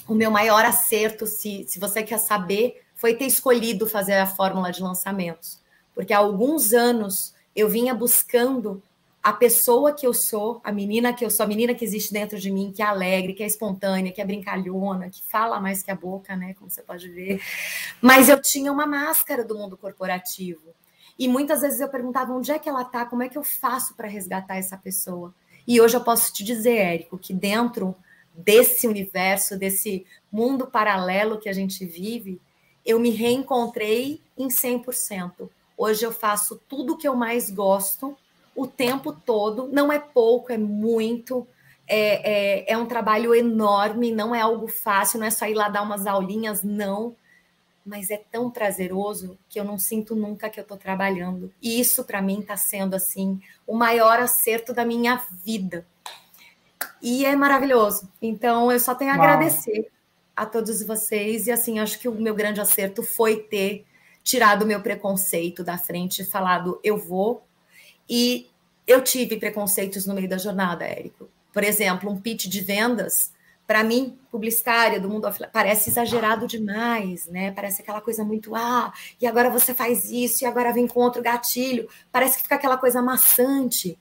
o meu maior acerto, se, se você quer saber, foi ter escolhido fazer a fórmula de lançamentos porque há alguns anos eu vinha buscando a pessoa que eu sou, a menina que eu sou, a menina que existe dentro de mim, que é alegre, que é espontânea, que é brincalhona, que fala mais que a boca, né? Como você pode ver. Mas eu tinha uma máscara do mundo corporativo. E muitas vezes eu perguntava onde é que ela tá, como é que eu faço para resgatar essa pessoa. E hoje eu posso te dizer, Érico, que dentro desse universo, desse mundo paralelo que a gente vive, eu me reencontrei em 100%. Hoje eu faço tudo o que eu mais gosto o tempo todo. Não é pouco, é muito. É, é, é, um trabalho enorme, não é algo fácil, não é só ir lá dar umas aulinhas, não. Mas é tão prazeroso que eu não sinto nunca que eu estou trabalhando. E isso, para mim, está sendo assim o maior acerto da minha vida. E é maravilhoso. Então, eu só tenho a Uau. agradecer a todos vocês. E assim, acho que o meu grande acerto foi ter tirado o meu preconceito da frente e falado, eu vou. E eu tive preconceitos no meio da jornada, Érico. Por exemplo, um pitch de vendas para mim, publicitária do mundo offline, parece exagerado demais, né? Parece aquela coisa muito, ah, e agora você faz isso, e agora vem com outro gatilho. Parece que fica aquela coisa maçante.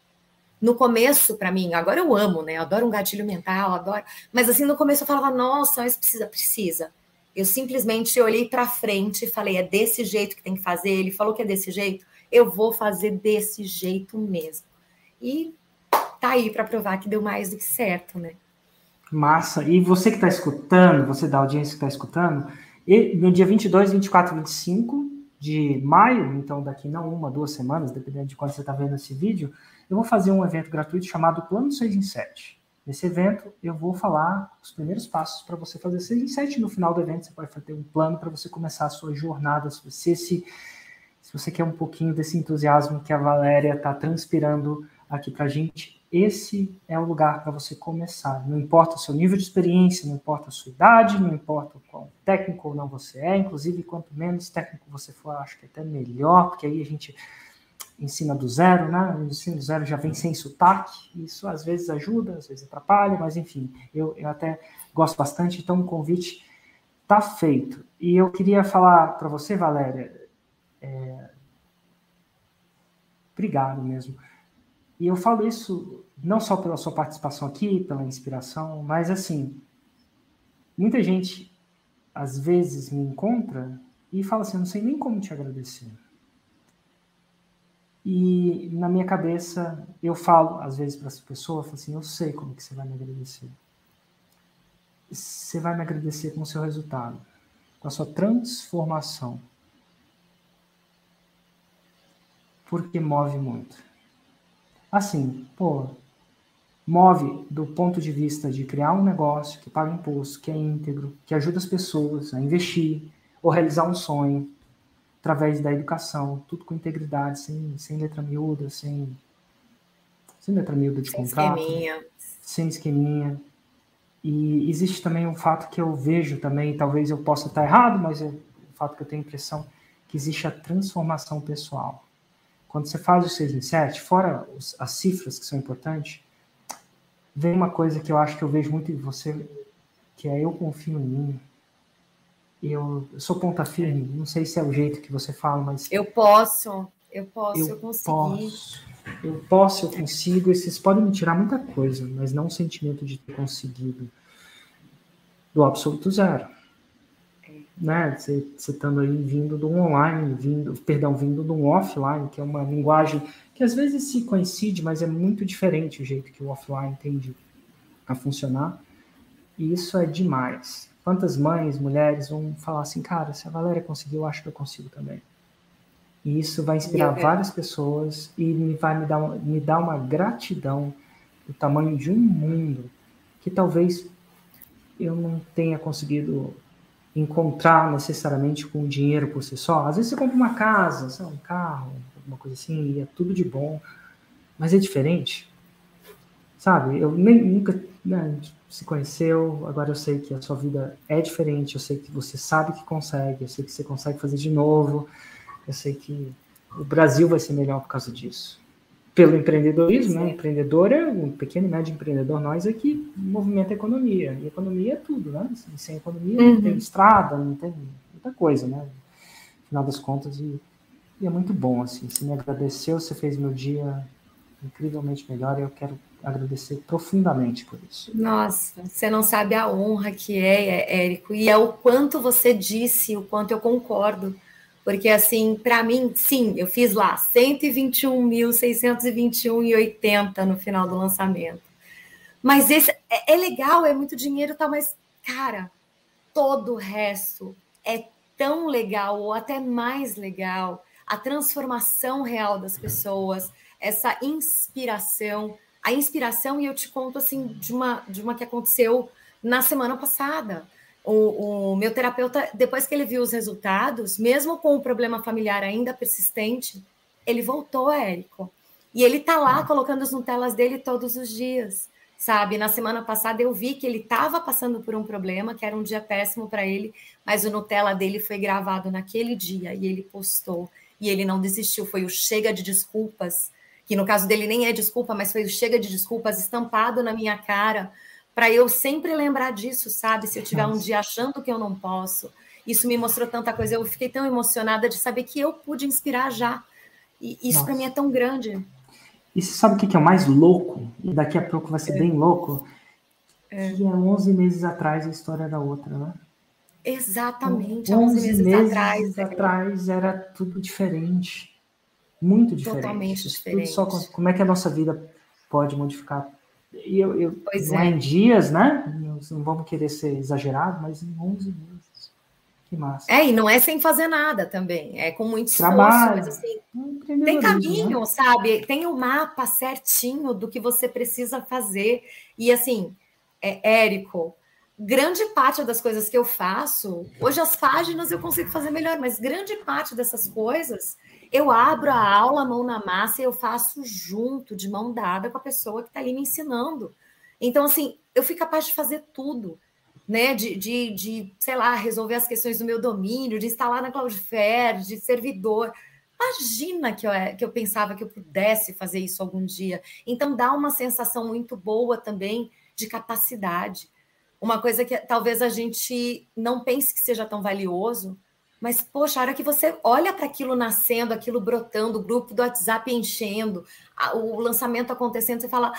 No começo, para mim, agora eu amo, né? Adoro um gatilho mental, adoro. Mas assim, no começo eu falava, nossa, mas precisa, precisa. Eu simplesmente olhei para frente e falei, é desse jeito que tem que fazer. Ele falou que é desse jeito, eu vou fazer desse jeito mesmo. E tá aí para provar que deu mais do que certo, né? Massa. E você que está escutando, você da audiência que está escutando, no dia 22, 24 e 25 de maio, então daqui não uma, duas semanas, dependendo de quando você está vendo esse vídeo, eu vou fazer um evento gratuito chamado Plano 6 em 7. Nesse evento, eu vou falar os primeiros passos para você fazer 6 em 7. No final do evento, você pode fazer um plano para você começar a sua jornada. Se você, se, se você quer um pouquinho desse entusiasmo que a Valéria está transpirando aqui para a gente, esse é o lugar para você começar. Não importa o seu nível de experiência, não importa a sua idade, não importa o quão técnico ou não você é, inclusive quanto menos técnico você for, acho que até melhor, porque aí a gente ensina do zero, né? O ensino do zero já vem sem sotaque, isso às vezes ajuda, às vezes atrapalha, mas enfim, eu, eu até gosto bastante, então o convite está feito. E eu queria falar para você, Valéria, é... obrigado mesmo e eu falo isso não só pela sua participação aqui, pela inspiração, mas assim, muita gente às vezes me encontra e fala assim, eu não sei nem como te agradecer. E na minha cabeça eu falo às vezes para essa pessoa, falo assim, eu sei como que você vai me agradecer. Você vai me agradecer com o seu resultado, com a sua transformação. Porque move muito assim, pô, move do ponto de vista de criar um negócio que paga imposto, que é íntegro, que ajuda as pessoas a investir ou realizar um sonho através da educação, tudo com integridade, sem, sem letra miúda, sem, sem letra miúda de sem contrato, esqueminha. sem esqueminha. E existe também um fato que eu vejo também, talvez eu possa estar errado, mas é um fato que eu tenho impressão que existe a transformação pessoal. Quando você faz o 6 em 7, fora os, as cifras que são importantes, vem uma coisa que eu acho que eu vejo muito em você, que é eu confio em mim. Eu, eu sou ponta firme, não sei se é o jeito que você fala, mas. Eu posso, eu posso, eu, eu Posso, eu posso, eu consigo. E vocês podem me tirar muita coisa, mas não o sentimento de ter conseguido do absoluto zero né, você estando aí vindo do online, vindo, perdão, vindo do offline, que é uma linguagem que às vezes se coincide, mas é muito diferente o jeito que o offline tende a funcionar. E isso é demais. Quantas mães, mulheres vão falar assim, cara, se a Valéria conseguiu, eu acho que eu consigo também. E isso vai inspirar várias pessoas e me vai me dar, me dar uma gratidão do tamanho de um mundo que talvez eu não tenha conseguido encontrar necessariamente com dinheiro por si só. Às vezes você compra uma casa, sabe, um carro, alguma coisa assim, e é tudo de bom, mas é diferente. Sabe? Eu nem, nunca né, se conheceu, agora eu sei que a sua vida é diferente, eu sei que você sabe que consegue, eu sei que você consegue fazer de novo, eu sei que o Brasil vai ser melhor por causa disso pelo empreendedorismo, né? Empreendedor é um pequeno e médio empreendedor, nós é que movimenta a economia. E economia é tudo, né? Sem economia uhum. não tem estrada, não tem muita coisa, né? No final das contas, e, e, é muito bom, assim. Você me agradeceu, você fez meu dia incrivelmente melhor e eu quero agradecer profundamente por isso. Nossa, você não sabe a honra que é, Érico, e é o quanto você disse, o quanto eu concordo porque, assim, para mim, sim, eu fiz lá 121.621,80 no final do lançamento. Mas esse é, é legal, é muito dinheiro, tá? Mas, cara, todo o resto é tão legal, ou até mais legal. A transformação real das pessoas, essa inspiração. A inspiração, e eu te conto assim, de uma, de uma que aconteceu na semana passada o, o, meu terapeuta, depois que ele viu os resultados, mesmo com o problema familiar ainda persistente, ele voltou, Érico. E ele tá lá ah. colocando as Nutelas dele todos os dias, sabe? Na semana passada eu vi que ele estava passando por um problema, que era um dia péssimo para ele, mas o Nutella dele foi gravado naquele dia e ele postou. E ele não desistiu, foi o chega de desculpas, que no caso dele nem é desculpa, mas foi o chega de desculpas estampado na minha cara para eu sempre lembrar disso, sabe? Se eu tiver um dia achando que eu não posso, isso me mostrou tanta coisa. Eu fiquei tão emocionada de saber que eu pude inspirar já. E isso para mim é tão grande. E você sabe o que é o mais louco? E daqui a pouco vai ser é. bem louco? É. Que há 11 meses atrás a história era outra, né? Exatamente, 11, 11 meses, meses atrás. atrás era tudo diferente. Muito diferente. Totalmente diferente. Só, como é que a nossa vida pode modificar? E eu, eu não é. em dias, né? Não vamos querer ser exagerado, mas em 11 meses. Que massa. É, e não é sem fazer nada também, é com muito esforço, Trabalho. mas assim, tem né? caminho, né? sabe? Tem o um mapa certinho do que você precisa fazer. E assim, é, Érico, grande parte das coisas que eu faço, hoje as páginas eu consigo fazer melhor, mas grande parte dessas coisas eu abro a aula, mão na massa, e eu faço junto, de mão dada com a pessoa que está ali me ensinando. Então, assim, eu fui capaz de fazer tudo, né? De, de, de, sei lá, resolver as questões do meu domínio, de instalar na Cloudflare, de servidor. Imagina que eu, que eu pensava que eu pudesse fazer isso algum dia. Então, dá uma sensação muito boa também de capacidade. Uma coisa que talvez a gente não pense que seja tão valioso, mas, poxa, a hora que você olha para aquilo nascendo, aquilo brotando, o grupo do WhatsApp enchendo, o lançamento acontecendo, você fala: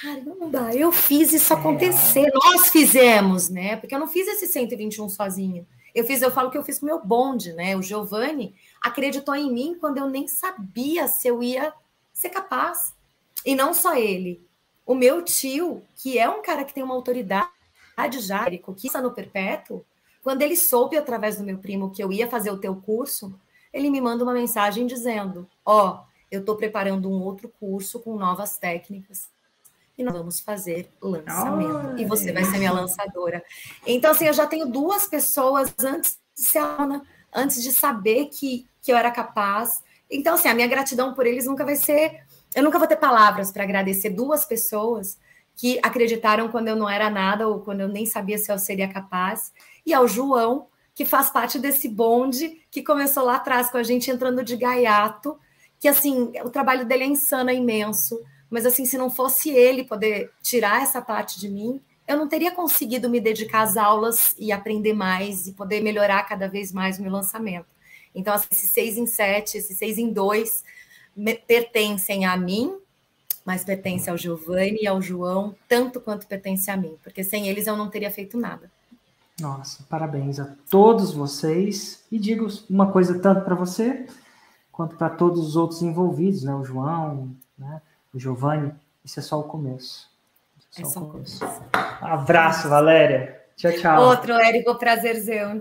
caramba, eu fiz isso acontecer, é. nós fizemos, né? Porque eu não fiz esse 121 sozinha. Eu fiz, eu falo que eu fiz com o meu bonde, né? O Giovanni acreditou em mim quando eu nem sabia se eu ia ser capaz. E não só ele. O meu tio, que é um cara que tem uma autoridade já, que está no perpétuo, quando ele soube através do meu primo que eu ia fazer o teu curso, ele me manda uma mensagem dizendo: Ó, oh, eu estou preparando um outro curso com novas técnicas e nós vamos fazer lançamento. E você vai ser minha lançadora. Então, assim, eu já tenho duas pessoas antes de ser aluna, antes de saber que, que eu era capaz. Então, assim, a minha gratidão por eles nunca vai ser. Eu nunca vou ter palavras para agradecer duas pessoas que acreditaram quando eu não era nada ou quando eu nem sabia se eu seria capaz e ao João, que faz parte desse bonde que começou lá atrás com a gente entrando de gaiato, que assim, o trabalho dele é insano, é imenso, mas assim, se não fosse ele poder tirar essa parte de mim, eu não teria conseguido me dedicar às aulas e aprender mais e poder melhorar cada vez mais o meu lançamento. Então, assim, esses seis em sete, esses seis em dois pertencem a mim, mas pertencem ao Giovanni e ao João, tanto quanto pertence a mim, porque sem eles eu não teria feito nada. Nossa, parabéns a todos vocês. E digo uma coisa tanto para você quanto para todos os outros envolvidos, né? O João, né? o Giovanni. Isso é só o começo. É só, é só o começo. Abraço, Valéria. Tchau, tchau. Outro, Érico, prazerzão.